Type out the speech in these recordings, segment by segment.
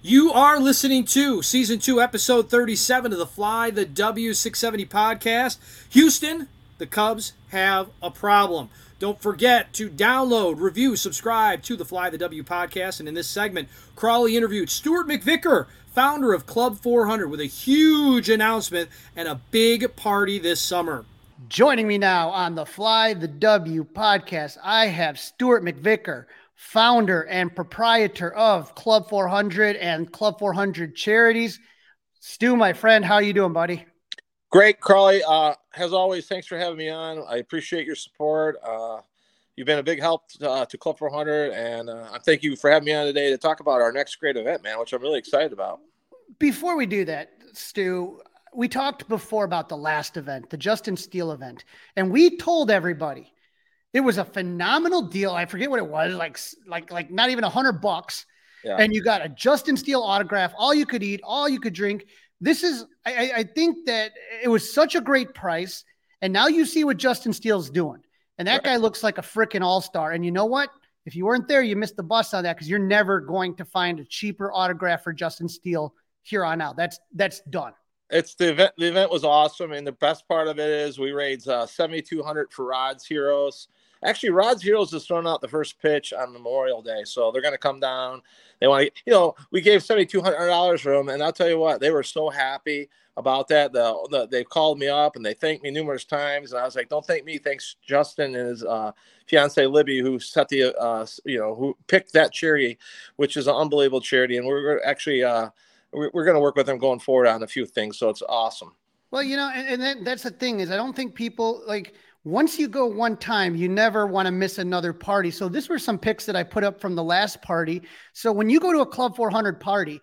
You are listening to season two, episode 37 of the Fly the W670 podcast. Houston, the Cubs have a problem. Don't forget to download, review, subscribe to the Fly the W podcast. And in this segment, Crawly interviewed Stewart McVicar, founder of Club 400, with a huge announcement and a big party this summer. Joining me now on the Fly the W podcast, I have Stewart McVicar founder and proprietor of Club 400 and Club 400 Charities. Stu, my friend, how are you doing, buddy? Great, Carly. Uh, as always, thanks for having me on. I appreciate your support. Uh, you've been a big help to, uh, to Club 400, and uh, I thank you for having me on today to talk about our next great event, man, which I'm really excited about. Before we do that, Stu, we talked before about the last event, the Justin Steele event, and we told everybody it was a phenomenal deal. I forget what it was, like like like not even a hundred bucks. Yeah. And you got a Justin Steele autograph, all you could eat, all you could drink. This is, I, I think that it was such a great price. And now you see what Justin Steele's doing. And that right. guy looks like a freaking all star. And you know what? If you weren't there, you missed the bus on that because you're never going to find a cheaper autograph for Justin Steele here on out. That's that's done. It's the event. The event was awesome, and the best part of it is we raised uh, seventy two hundred for Rod's Heroes. Actually, Rod's Heroes is throwing out the first pitch on Memorial Day, so they're going to come down. They want to, you know, we gave seventy two hundred dollars for them, and I'll tell you what, they were so happy about that. The, the, they called me up and they thanked me numerous times, and I was like, "Don't thank me, thanks Justin and his uh, fiance Libby, who set the, uh, you know, who picked that charity, which is an unbelievable charity, and we're actually uh, we're, going to work with them going forward on a few things, so it's awesome." Well, you know, and, and that, that's the thing is, I don't think people like once you go one time, you never want to miss another party. So these were some pics that I put up from the last party. So when you go to a Club 400 party,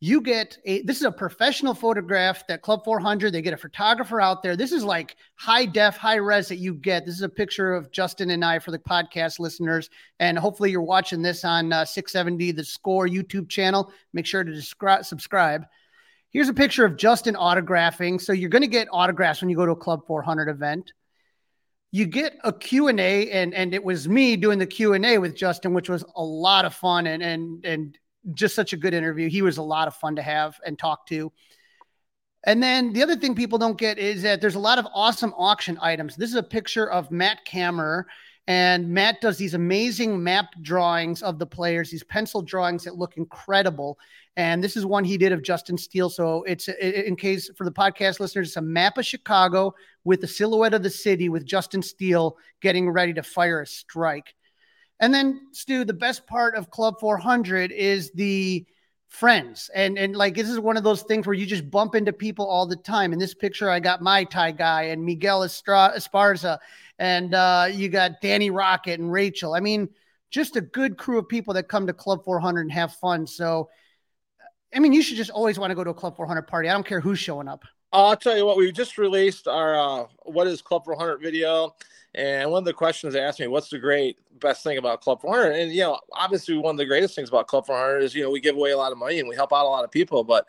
you get a this is a professional photograph that Club 400 they get a photographer out there. This is like high def, high res that you get. This is a picture of Justin and I for the podcast listeners, and hopefully you're watching this on uh, 670 the Score YouTube channel. Make sure to descri- subscribe. Here's a picture of Justin autographing. So you're going to get autographs when you go to a Club 400 event you get a Q&A and and it was me doing the Q&A with Justin which was a lot of fun and and and just such a good interview. He was a lot of fun to have and talk to. And then the other thing people don't get is that there's a lot of awesome auction items. This is a picture of Matt Kammerer and Matt does these amazing map drawings of the players, these pencil drawings that look incredible. And this is one he did of Justin Steele. So it's in case for the podcast listeners, it's a map of Chicago with the silhouette of the city with Justin Steele getting ready to fire a strike. And then, Stu, the best part of Club 400 is the friends. And and like this is one of those things where you just bump into people all the time. In this picture, I got my Thai guy and Miguel Esparza and uh, you got Danny Rocket and Rachel. I mean, just a good crew of people that come to Club 400 and have fun. So, I mean, you should just always want to go to a Club 400 party. I don't care who's showing up. I'll tell you what, we just released our uh, What is Club 400 video. And one of the questions they asked me, what's the great best thing about Club 400? And, you know, obviously one of the greatest things about Club 400 is, you know, we give away a lot of money and we help out a lot of people. But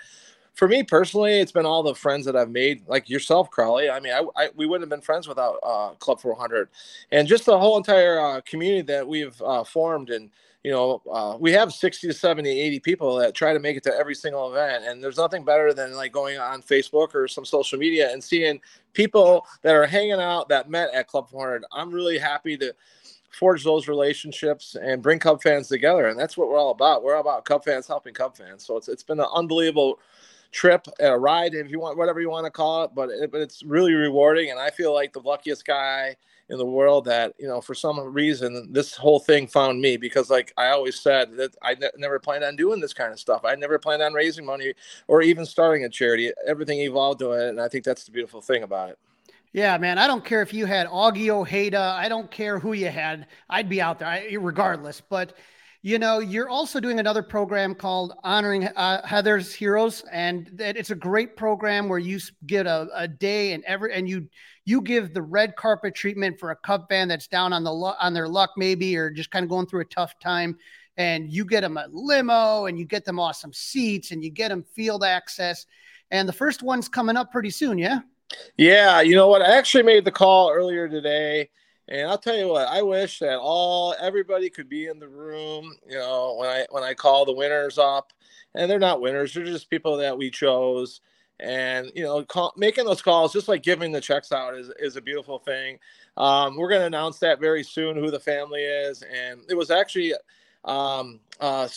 for me personally, it's been all the friends that I've made, like yourself, Crawly. I mean, I, I we wouldn't have been friends without uh, Club 400 and just the whole entire uh, community that we've uh, formed. And, you know, uh, we have 60 to 70, 80 people that try to make it to every single event. And there's nothing better than like going on Facebook or some social media and seeing people that are hanging out that met at Club 400. I'm really happy to forge those relationships and bring Cub fans together. And that's what we're all about. We're all about Cub fans helping Cub fans. So it's, it's been an unbelievable trip, a ride, if you want, whatever you want to call it. But, it, but it's really rewarding. And I feel like the luckiest guy – in the world that you know for some reason this whole thing found me because like i always said that i ne- never planned on doing this kind of stuff i never planned on raising money or even starting a charity everything evolved to it and i think that's the beautiful thing about it yeah, man. I don't care if you had Augie Ojeda. I don't care who you had. I'd be out there regardless. But you know, you're also doing another program called Honoring uh, Heather's Heroes, and it's a great program where you get a, a day and every and you you give the red carpet treatment for a Cub fan that's down on the on their luck maybe or just kind of going through a tough time and you get them a limo and you get them awesome seats and you get them field access and the first one's coming up pretty soon yeah? Yeah you know what? I actually made the call earlier today and i'll tell you what i wish that all everybody could be in the room you know when i when i call the winners up. And they're not winners they're just people that we chose. And you know call, making those calls just like giving the checks out is, is a beautiful thing. Um, we're going to announce that very soon who the family is. And it was actually um, uh,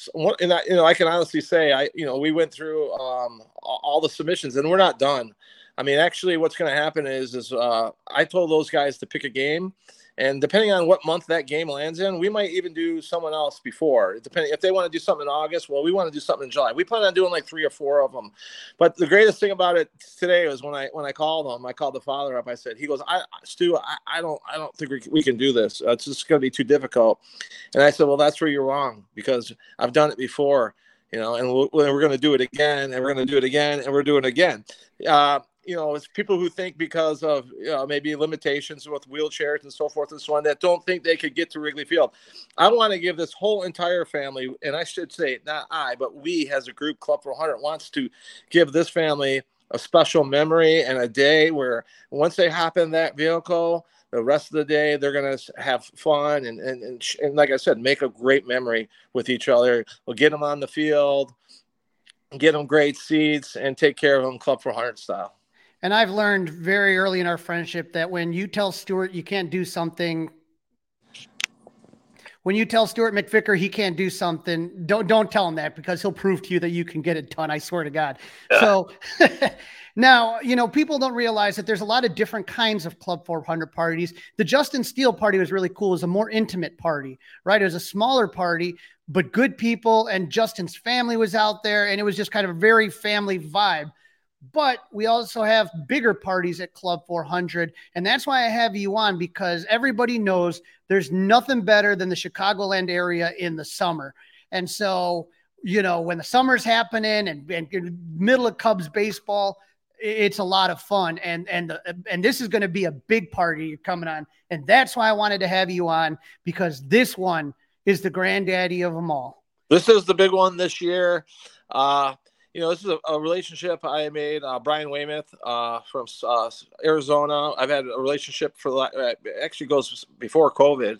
and I, you know i can honestly say i you know we went through um, all the submissions and we're not done i mean actually what's going to happen is is uh, i told those guys to pick a game and depending on what month that game lands in, we might even do someone else before. Depending if they want to do something in August, well, we want to do something in July. We plan on doing like three or four of them. But the greatest thing about it today was when I when I called them, I called the father up. I said, he goes, I Stu, I, I don't I don't think we, we can do this. Uh, it's just going to be too difficult. And I said, well, that's where you're wrong because I've done it before you know, and we're, we're going to do it again, and we're going to do it again, and we're doing it again. Uh, you know, it's people who think because of you know, maybe limitations with wheelchairs and so forth and so on that don't think they could get to Wrigley Field. I want to give this whole entire family, and I should say not I, but we as a group, Club 400 wants to give this family a special memory and a day where once they hop in that vehicle, the rest of the day they're going to have fun and, and, and, and like I said, make a great memory with each other. We'll get them on the field, get them great seats, and take care of them Club 400 style. And I've learned very early in our friendship that when you tell Stewart you can't do something, when you tell Stewart McVicar he can't do something, don't don't tell him that because he'll prove to you that you can get it done. I swear to God. Yeah. So now you know people don't realize that there's a lot of different kinds of Club 400 parties. The Justin Steele party was really cool. It was a more intimate party, right? It was a smaller party, but good people, and Justin's family was out there, and it was just kind of a very family vibe. But we also have bigger parties at Club 400. And that's why I have you on because everybody knows there's nothing better than the Chicagoland area in the summer. And so, you know, when the summer's happening and, and middle of Cubs baseball, it's a lot of fun. And and the, and this is going to be a big party you're coming on. And that's why I wanted to have you on because this one is the granddaddy of them all. This is the big one this year. Uh, you know, this is a, a relationship I made. Uh, Brian Weymouth uh, from uh, Arizona. I've had a relationship for uh, actually goes before COVID,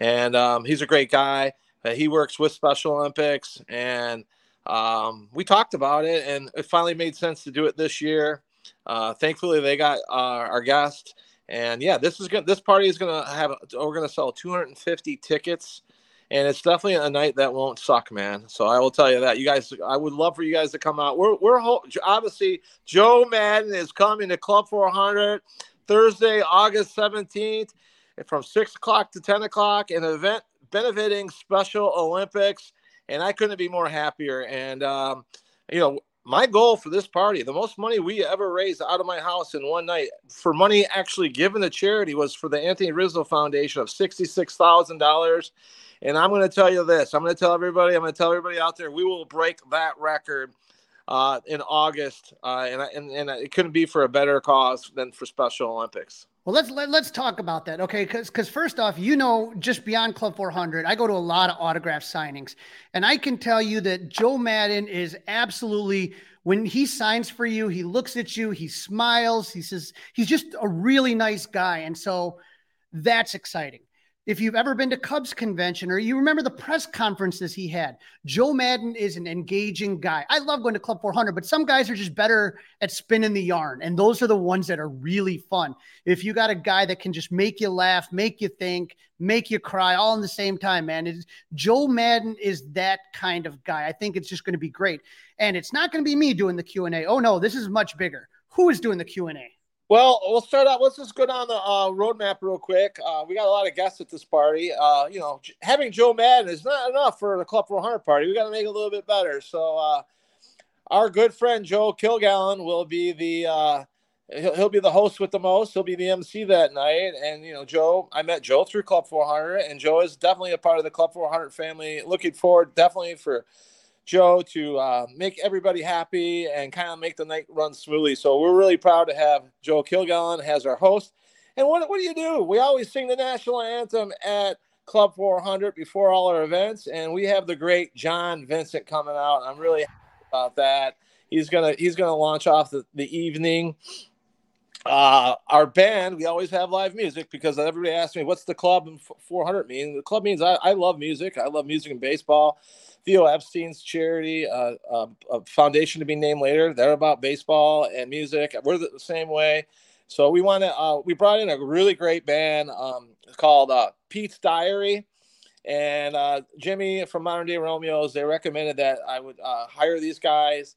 and um, he's a great guy. Uh, he works with Special Olympics, and um, we talked about it, and it finally made sense to do it this year. Uh, thankfully, they got our guest, and yeah, this is gonna, this party is gonna have. We're gonna sell 250 tickets and it's definitely a night that won't suck, man. So I will tell you that. You guys, I would love for you guys to come out. We're we're obviously Joe Maddon is coming to Club 400 Thursday, August 17th, from six o'clock to 10 o'clock, an event benefiting Special Olympics, and I couldn't be more happier. And um, you know, my goal for this party, the most money we ever raised out of my house in one night for money actually given to charity was for the Anthony Rizzo Foundation of $66,000. And I'm going to tell you this I'm going to tell everybody, I'm going to tell everybody out there, we will break that record uh, in August. Uh, and, and, and it couldn't be for a better cause than for Special Olympics. Well, let's let, us let us talk about that, okay? Because because first off, you know, just beyond Club 400, I go to a lot of autograph signings, and I can tell you that Joe Maddon is absolutely when he signs for you, he looks at you, he smiles, he says he's just a really nice guy, and so that's exciting if you've ever been to Cubs convention or you remember the press conferences he had, Joe Maddon is an engaging guy. I love going to Club 400, but some guys are just better at spinning the yarn. And those are the ones that are really fun. If you got a guy that can just make you laugh, make you think, make you cry all in the same time, man, it's, Joe Maddon is that kind of guy. I think it's just going to be great. And it's not going to be me doing the Q&A. Oh no, this is much bigger. Who is doing the Q&A? Well, we'll start out. Let's just go down the uh, roadmap real quick. Uh, we got a lot of guests at this party. Uh, you know, having Joe Maddon is not enough for the Club 400 party. We got to make it a little bit better. So, uh, our good friend Joe Kilgallen will be the uh, he'll, he'll be the host with the most. He'll be the MC that night. And you know, Joe, I met Joe through Club 400, and Joe is definitely a part of the Club 400 family. Looking forward, definitely for Joe to uh, make everybody happy and kind of make the night run smoothly. So we're really proud to have Joe Kilgallen as our host. And what, what do you do? We always sing the national anthem at Club 400 before all our events, and we have the great John Vincent coming out. I'm really happy about that. He's gonna he's gonna launch off the, the evening. Uh, our band, we always have live music because everybody asks me, "What's the club 400 mean?" The club means I, I love music. I love music and baseball. Theo Epstein's charity, uh, uh, a foundation to be named later. They're about baseball and music. We're the same way. So we want to. Uh, we brought in a really great band um, called uh, Pete's Diary, and uh, Jimmy from Modern Day Romeos. They recommended that I would uh, hire these guys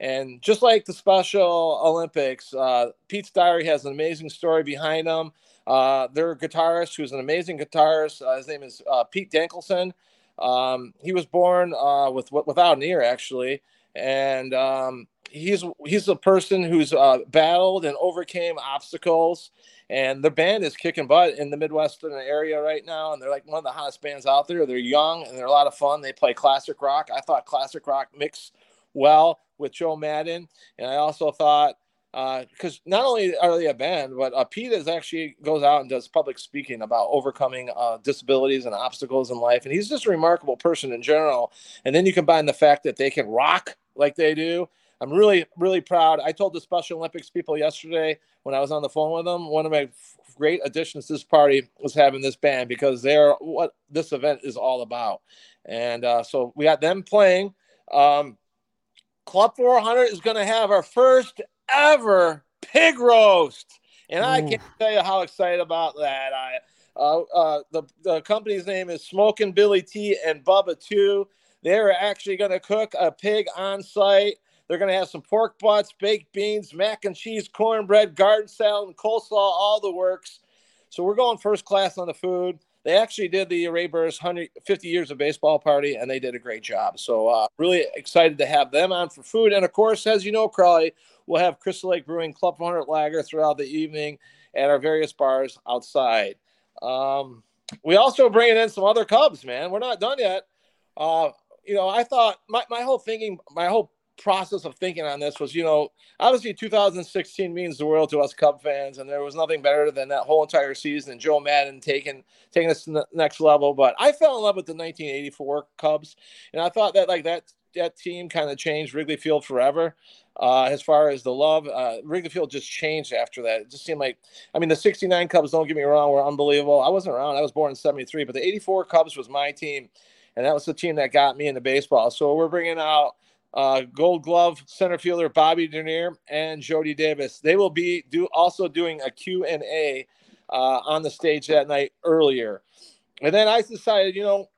And just like the Special Olympics, uh, Pete's Diary has an amazing story behind them. Uh, their guitarist, who's an amazing guitarist, uh, his name is uh, Pete Dankelson. Um, he was born uh, with without an ear, actually, and um, he's he's a person who's uh, battled and overcame obstacles. And the band is kicking butt in the Midwestern area right now, and they're like one of the hottest bands out there. They're young and they're a lot of fun. They play classic rock. I thought classic rock mixed well with Joe Maddon, and I also thought because uh, not only are they a band, but uh, Pete is actually goes out and does public speaking about overcoming uh, disabilities and obstacles in life, and he's just a remarkable person in general. And then you combine the fact that they can rock like they do. I'm really, really proud. I told the Special Olympics people yesterday when I was on the phone with them, one of my great additions to this party was having this band because they're what this event is all about. And uh, so we got them playing. Um, Club 400 is going to have our first ever pig roast. And I can't tell you how excited about that. I uh, uh, the, the company's name is Smoking Billy T and Bubba 2. They're actually going to cook a pig on site. They're going to have some pork butts, baked beans, mac and cheese, cornbread, garden salad, and coleslaw, all the works. So we're going first class on the food they actually did the Ray Burris 150 years of baseball party, and they did a great job. So uh, really excited to have them on for food. And of course, as you know, Crawly, we'll have Crystal Lake Brewing Club 400 Lager throughout the evening at our various bars outside. Um, we also bringing in some other Cubs, man. We're not done yet. Uh, you know, I thought my, my whole thinking, my whole process of thinking on this was, you know, obviously 2016 means the world to us Cub fans, and there was nothing better than that whole entire season and Joe Maddon taking taking us to the next level. But I fell in love with the 1984 Cubs, and I thought that like that that team kind of changed Wrigley Field forever. Uh, as far as the love, uh, Wrigley Field just changed after that. It just seemed like, I mean, the 69 Cubs, don't get me wrong, were unbelievable. I wasn't around. I was born in 73, but the 84 Cubs was my team. And that was the team that got me into baseball. So we're bringing out uh, Gold Glove center fielder Bobby Dernier and Jody Davis. They will be do also doing a Q and A uh, on the stage that night earlier. And then I decided, you know,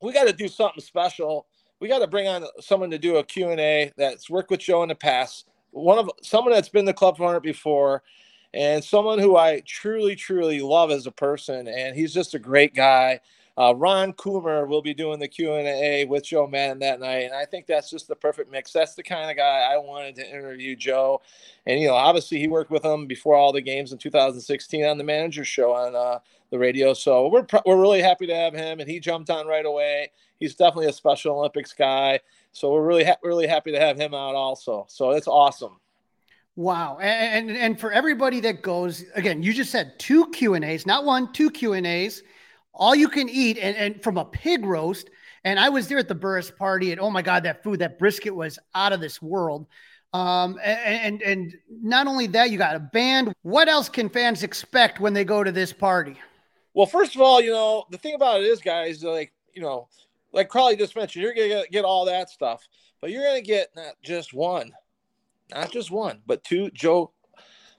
we got to do something special. We got to bring on someone to do a Q and A that's worked with Joe in the past. One of someone that's been the club owner before, and someone who I truly, truly love as a person. And he's just a great guy. Uh, Ron Coomer will be doing the Q and A with Joe Maddon that night, and I think that's just the perfect mix. That's the kind of guy I wanted to interview Joe, and you know, obviously he worked with him before all the games in 2016 on the Manager Show on uh, the radio. So we're we're really happy to have him, and he jumped on right away. He's definitely a Special Olympics guy, so we're really ha- really happy to have him out also. So it's awesome. Wow. And, and, and for everybody that goes, again, you just said two Q and A's, not one, two Q and A's all you can eat and, and from a pig roast. And I was there at the Burris party, and oh my God, that food, that brisket was out of this world. Um, and, and not only that, you got a band. What else can fans expect when they go to this party? Well, first of all, you know the thing about it is, guys, like you know, like Crawly just mentioned, you're gonna get, all that stuff, but you're gonna get not just one, not just one, but two Joe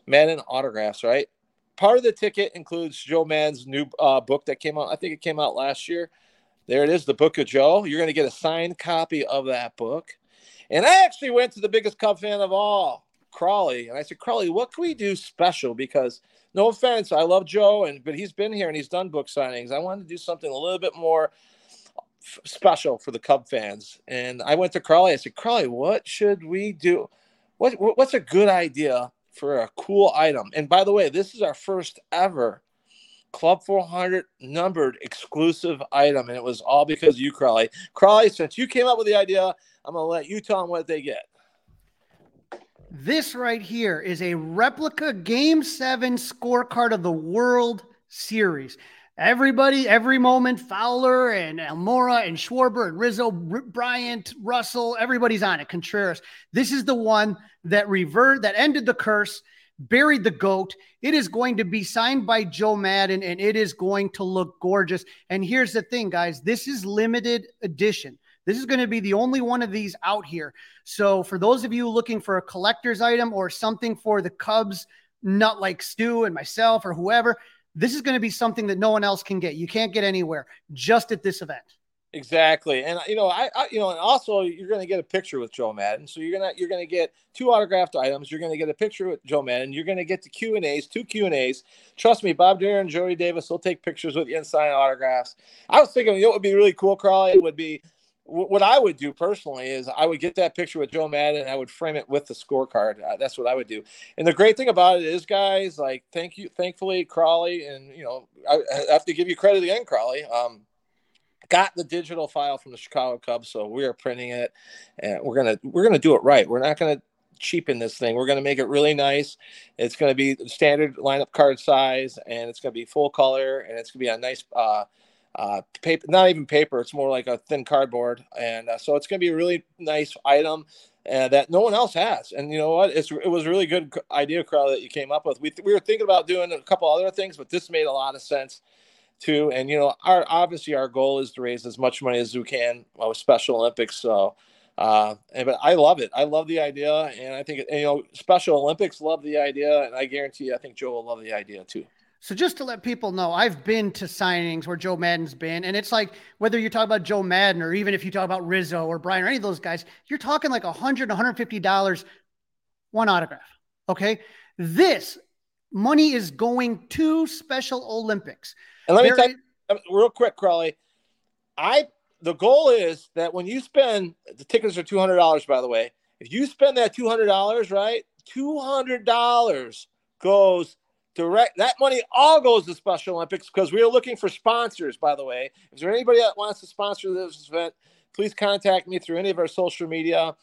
Maddon autographs, right? Part of the ticket includes Joe Maddon's new uh, book that came out. I think it came out last year. There it is, the Book of Joe. You're going to get a signed copy of that book. And I actually went to the biggest Cub fan of all, Crawly, and I said, Crawly, what can we do special? Because no offense, I love Joe, and but he's been here and he's done book signings. I wanted to do something a little bit more f- special for the Cub fans. And I went to Crawly. I said, Crawly, what should we do? What, what's a good idea for a cool item. And by the way, this is our first ever Club 400 numbered exclusive item, and it was all because you, Crawly. Crawly, since you came up with the idea, I'm going to let you tell them what they get. This right here is a replica Game 7 scorecard of the World Series. Everybody, every moment, Fowler and Almora and Schwarber and Rizzo, R- Bryant, Russell, everybody's on it. Contreras. This is the one that revert that ended the curse, buried the goat. It is going to be signed by Joe Maddon, and it is going to look gorgeous. And here's the thing, guys this is limited edition. This is going to be the only one of these out here. So, for those of you looking for a collector's item or something for the Cubs, not like Stu and myself or whoever, this is going to be something that no one else can get. You can't get anywhere, just at this event. Exactly, and you know, I, I, you know, and also you're going to get a picture with Joe Maddon. So you're gonna you're gonna get two autographed items. You're going to get a picture with Joe Maddon. You're going to get the Q and A's, two Q and A's. Trust me, Bob Dernier and Jody Davis will take pictures with you and sign autographs. I was thinking, you know, what would be really cool, Crawly, would be what I would do personally is I would get that picture with Joe Maddon and I would frame it with the scorecard. Uh, that's what I would do. And the great thing about it is, guys, like thank you, thankfully, Crawly, and you know, I, I have to give you credit again, Crawly. Um, got the digital file from the Chicago Cubs, so we are printing it, and we're gonna we're gonna do it right. We're not gonna cheapen this thing. We're to make it really nice. It's to be standard lineup card size, and it's to be full color, and it's to be a nice uh, uh, paper, not even paper. It's more like a thin cardboard, and uh, so it's going to be a really nice item uh, that no one else has. And you know what? It's it was a really good idea, Crowd, that you came up with. We th- we were thinking about doing a couple other things, but this made a lot of sense too. And you know, our obviously our goal is to raise as much money as we can with Special Olympics. So. Uh, and, but I love it. I love the idea, and I think you know Special Olympics love the idea, and I guarantee you, I think Joe will love the idea too. So just to let people know, I've been to signings where Joe Maddon's been, and it's like whether you talk about Joe Maddon or even if you talk about Rizzo or Brian or any of those guys, you're talking like 100 150 dollars one autograph. Okay, this money is going to Special Olympics. And let me tell you um, real quick, Crawly. I the goal is that when you spend the tickets are two hundred dollars, by the way. If you spend that two hundred dollars, right, two hundred dollars goes direct that money all goes to Special Olympics because we are looking for sponsors. By the way, is there anybody that wants to sponsor this event? Please contact me through any of our social media.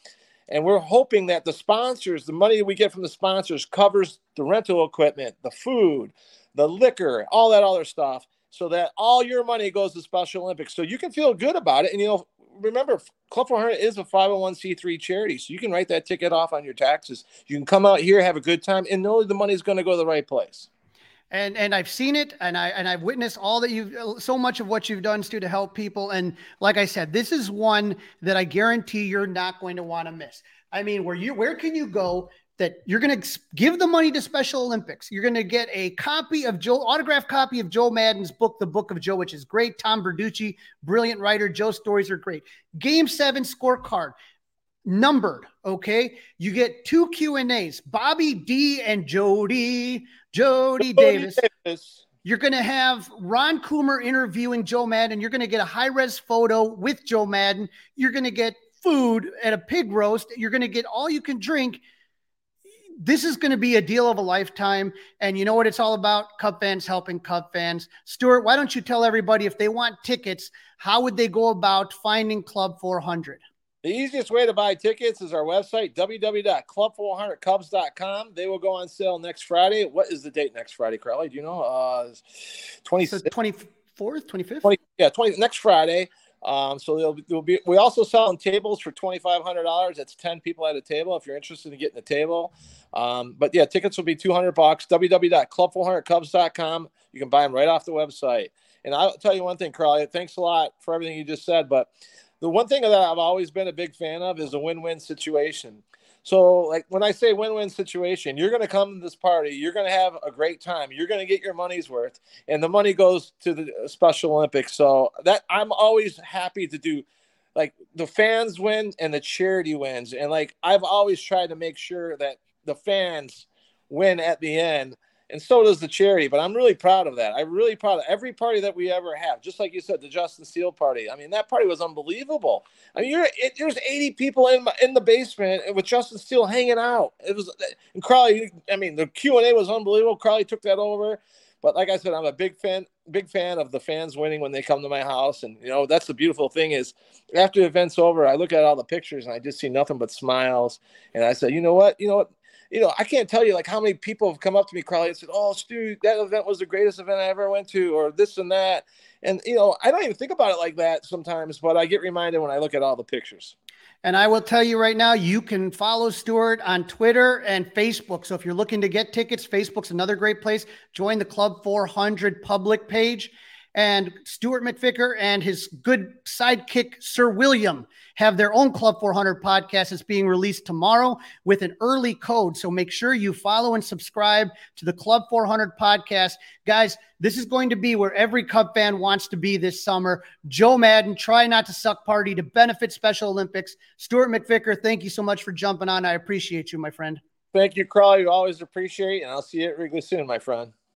And we're hoping that the sponsors, the money that we get from the sponsors, covers the rental equipment, the food, the liquor, all that other stuff, so that all your money goes to Special Olympics. So you can feel good about it. And you know, remember, Club 400 is a 501c3 charity, so you can write that ticket off on your taxes. You can come out here, have a good time, and know the money is going to go to the right place. and and I've seen it, and I and I've witnessed all that you've so much of what you've done, Stu, to help people. And like I said, this is one that I guarantee you're not going to want to miss. I mean, where you where can you go that you're going to give the money to Special Olympics? You're going to get a copy of Joe autographed copy of Joe Maddon's book, The Book of Joe, which is great. Tom Verducci, brilliant writer. Joe's stories are great. Game seven scorecard numbered okay you get two q and a's bobby d and jody jody, davis. davis. you're going to have ron coomer interviewing joe Maddon. you're going to get a high res photo with joe Maddon. you're going to get food at a pig roast you're going to get all you can drink this is going to be a deal of a lifetime. And you know what it's all about? Cub fans helping Cub fans. Stewart, why don't you tell everybody if they want tickets, how would they go about finding Club 400? The easiest way to buy tickets is our website, www.club400cubs.com. They will go on sale next Friday. What is the date next Friday, Crawly? Do you know? Uh, 20, so 24th, 25th? 20, yeah, 20, next Friday. Um, so they'll, they'll be, we also sell tables for $2,500. That's 10 people at a table if you're interested in getting a table. Um, but yeah, tickets will be 200 bucks. www.club400cubs.com. You can buy them right off the website. And I'll tell you one thing, Carly, thanks a lot for everything you just said. But the one thing that I've always been a big fan of is a win-win situation. So, like when I say win-win situation, you're going to come to this party, you're going to have a great time, you're going to get your money's worth, and the money goes to the Special Olympics. So that I'm always happy to do. Like the fans win and the charity wins, and like I've always tried to make sure that the fans win at the end and so does the charity. But I'm really proud of that. I'm really proud of every party that we ever have. Just like you said, the Justin Steele party. I mean, that party was unbelievable. I mean, you're it, there's 80 people in in the basement with Justin Steele hanging out. It was and Crawly. I mean, the Q and A was unbelievable. Crawly took that over. But like I said, I'm a big fan, big fan of the fans winning when they come to my house. And you know, that's the beautiful thing is after the event's over, I look at all the pictures and I just see nothing but smiles. And I said, you know what, you know what, you know, I can't tell you like how many people have come up to me, Carly, and said, "Oh, Stu, that event was the greatest event I ever went to," or this and that. And you know, I don't even think about it like that sometimes, but I get reminded when I look at all the pictures. And I will tell you right now, you can follow Stewart on Twitter and Facebook. So if you're looking to get tickets, Facebook's another great place. Join the Club 400 public page. And Stewart McVicar and his good sidekick, Sir William, have their own Club 400 podcast that's being released tomorrow with an early code. So make sure you follow and subscribe to the Club 400 podcast. Guys, this is going to be where every Cub fan wants to be this summer. Joe Maddon, try not to suck party to benefit Special Olympics. Stewart McVicar, thank you so much for jumping on. I appreciate you, my friend. Thank you, Crawly. You always appreciate, and I'll see you at Wrigley soon, my friend.